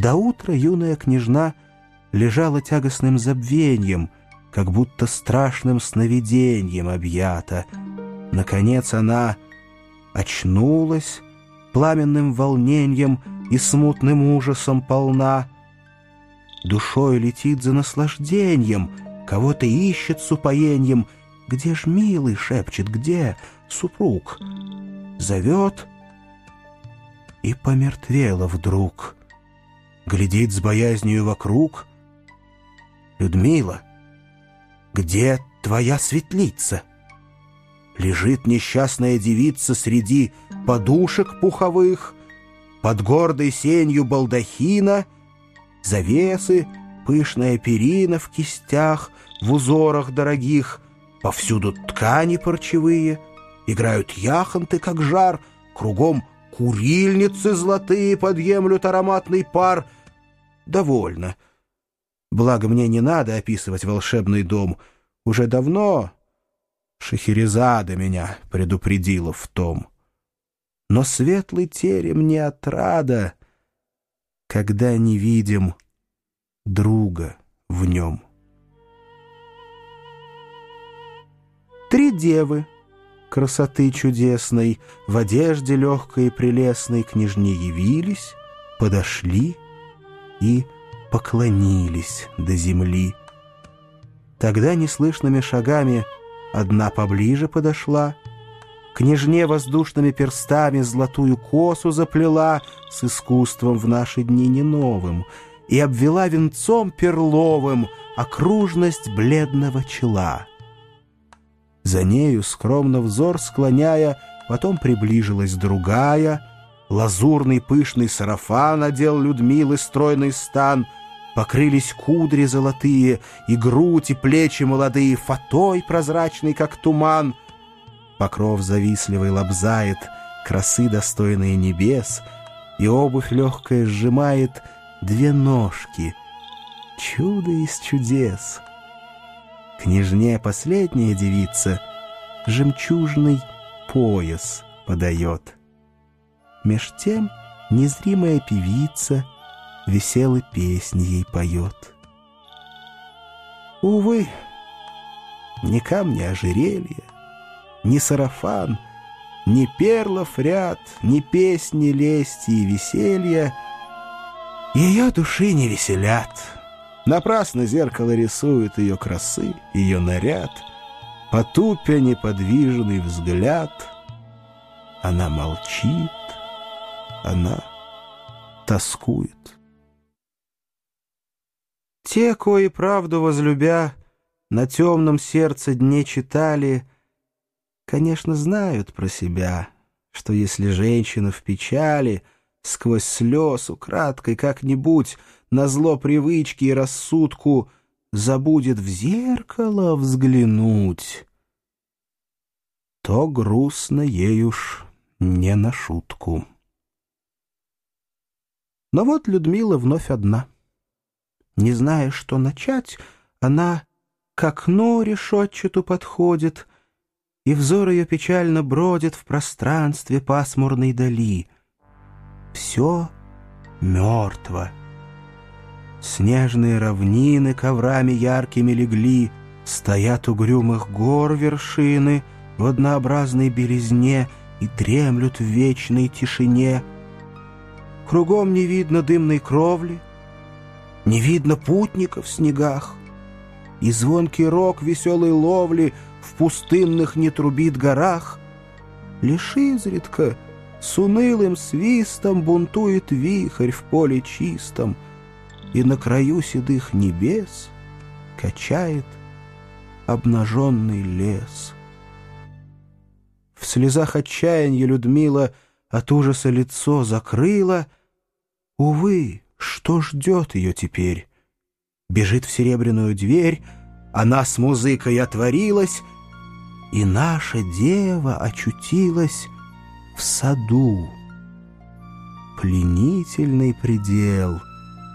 До утра юная княжна лежала тягостным забвением, как будто страшным сновидением объята. Наконец она очнулась, пламенным волнением и смутным ужасом полна. Душой летит за наслаждением, кого-то ищет с упоением. «Где ж милый?» — шепчет, «где супруг?» Зовет и помертвела вдруг. Глядит с боязнью вокруг. «Людмила, где твоя светлица?» Лежит несчастная девица среди подушек пуховых, Под гордой сенью балдахина, Завесы, пышная перина в кистях, В узорах дорогих, Повсюду ткани парчевые, Играют яхонты, как жар, Кругом курильницы золотые Подъемлют ароматный пар. Довольно. Благо мне не надо описывать волшебный дом. Уже давно Шахерезада меня предупредила в том. Но светлый терем не отрада, когда не видим друга в нем. Три девы красоты чудесной в одежде легкой и прелестной княжне явились, подошли и поклонились до земли. Тогда неслышными шагами — Одна поближе подошла, Княжне воздушными перстами золотую косу заплела С искусством в наши дни не новым И обвела венцом перловым Окружность бледного чела. За нею, скромно взор склоняя, Потом приближилась другая, Лазурный пышный сарафан одел Людмилы стройный стан — Покрылись кудри золотые, и грудь, и плечи молодые, Фатой прозрачный, как туман. Покров завистливый лобзает, красы достойные небес, И обувь легкая сжимает две ножки. Чудо из чудес! Княжне последняя девица Жемчужный пояс подает. Меж тем незримая певица — веселые песни ей поет. Увы, ни камни ожерелья, ни сарафан, ни перлов ряд, ни песни лести и веселья ее души не веселят. Напрасно зеркало рисует ее красы, ее наряд, потупя неподвижный взгляд. Она молчит, она тоскует. Те, кои правду возлюбя, на темном сердце дне читали, конечно, знают про себя, что если женщина в печали, сквозь слез украдкой как-нибудь, на зло привычки и рассудку, забудет в зеркало взглянуть, то грустно ей уж не на шутку. Но вот Людмила вновь одна — не зная, что начать, она к окну решетчату подходит, и взор ее печально бродит в пространстве пасмурной дали. Все мертво. Снежные равнины коврами яркими легли, Стоят угрюмых гор вершины В однообразной белизне И дремлют в вечной тишине. Кругом не видно дымной кровли — не видно путников в снегах, И звонкий рог веселой ловли В пустынных не трубит горах. Лишь изредка с унылым свистом Бунтует вихрь в поле чистом, И на краю седых небес Качает обнаженный лес. В слезах отчаяния Людмила От ужаса лицо закрыла. Увы, что ждет ее теперь? Бежит в серебряную дверь, она с музыкой отворилась, и наша дева очутилась в саду. Пленительный предел,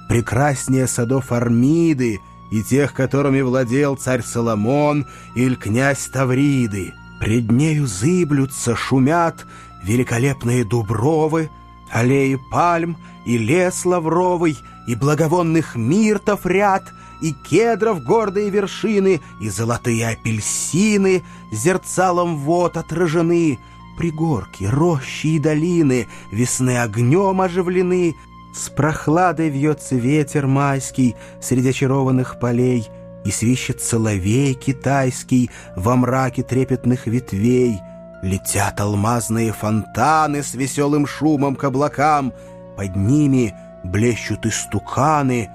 прекраснее садов Армиды и тех, которыми владел царь Соломон или князь Тавриды. Пред нею зыблются, шумят великолепные дубровы, аллеи пальм — и лес лавровый, и благовонных миртов ряд, и кедров гордые вершины, и золотые апельсины зерцалом вод отражены, пригорки, рощи и долины весны огнем оживлены, с прохладой вьется ветер майский среди очарованных полей, и свищет соловей китайский во мраке трепетных ветвей. Летят алмазные фонтаны с веселым шумом к облакам, под ними блещут истуканы,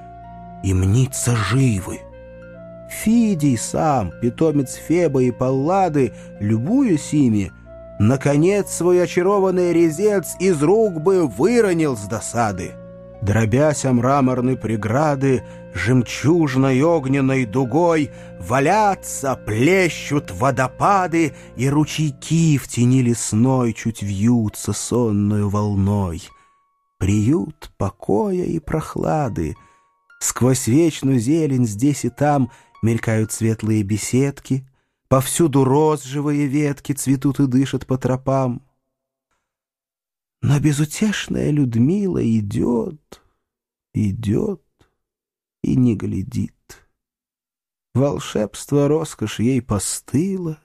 и мнится живы. Фидий сам, питомец Феба и Паллады, любуясь ими, наконец свой очарованный резец из рук бы выронил с досады. Дробясь о мраморной преграды, жемчужной огненной дугой Валятся, плещут водопады, И ручейки в тени лесной Чуть вьются сонную волной. Приют покоя и прохлады. Сквозь вечную зелень здесь и там Мелькают светлые беседки, Повсюду розжевые ветки Цветут и дышат по тропам. Но безутешная Людмила идет, идет и не глядит. Волшебство, роскошь ей постыло,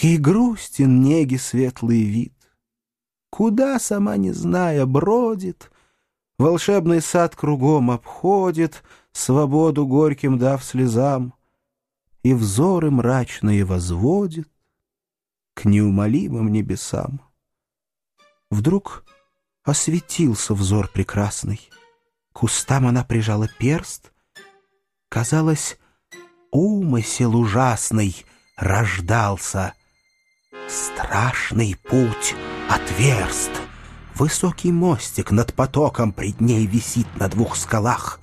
Ей грустен неги светлый вид. Куда, сама не зная, бродит, Волшебный сад кругом обходит, Свободу горьким дав слезам, И взоры мрачные возводит К неумолимым небесам. Вдруг осветился взор прекрасный. К устам она прижала перст. Казалось, умысел ужасный рождался. Страшный путь отверст. Высокий мостик над потоком пред ней висит на двух скалах.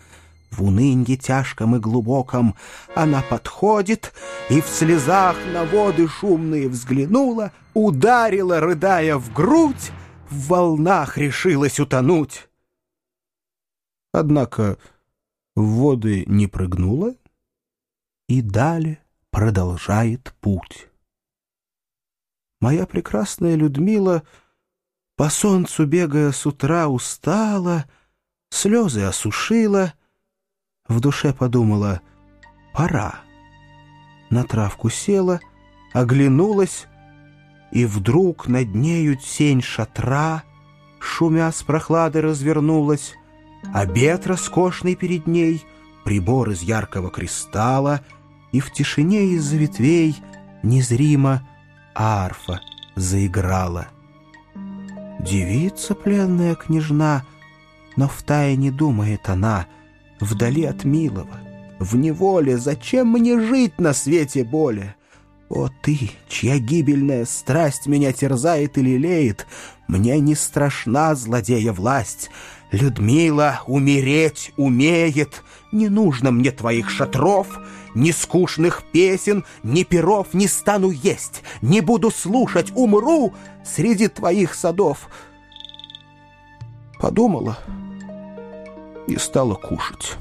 В унынье тяжком и глубоком она подходит и в слезах на воды шумные взглянула, ударила, рыдая в грудь, в волнах решилась утонуть. Однако в воды не прыгнула и далее продолжает путь. Моя прекрасная Людмила, по солнцу бегая с утра, устала, слезы осушила, в душе подумала «пора». На травку села, оглянулась, и вдруг над нею тень шатра, шумя с прохлады развернулась, обед роскошный перед ней, прибор из яркого кристалла, и в тишине из-за ветвей незримо арфа заиграла. Девица пленная княжна, но втайне думает она, вдали от милого, в неволе, зачем мне жить на свете более? О ты, чья гибельная страсть меня терзает и лелеет, Мне не страшна злодея власть. Людмила умереть умеет, Не нужно мне твоих шатров, Ни скучных песен, ни перов Не стану есть, не буду слушать, Умру среди твоих садов. Подумала и стала кушать.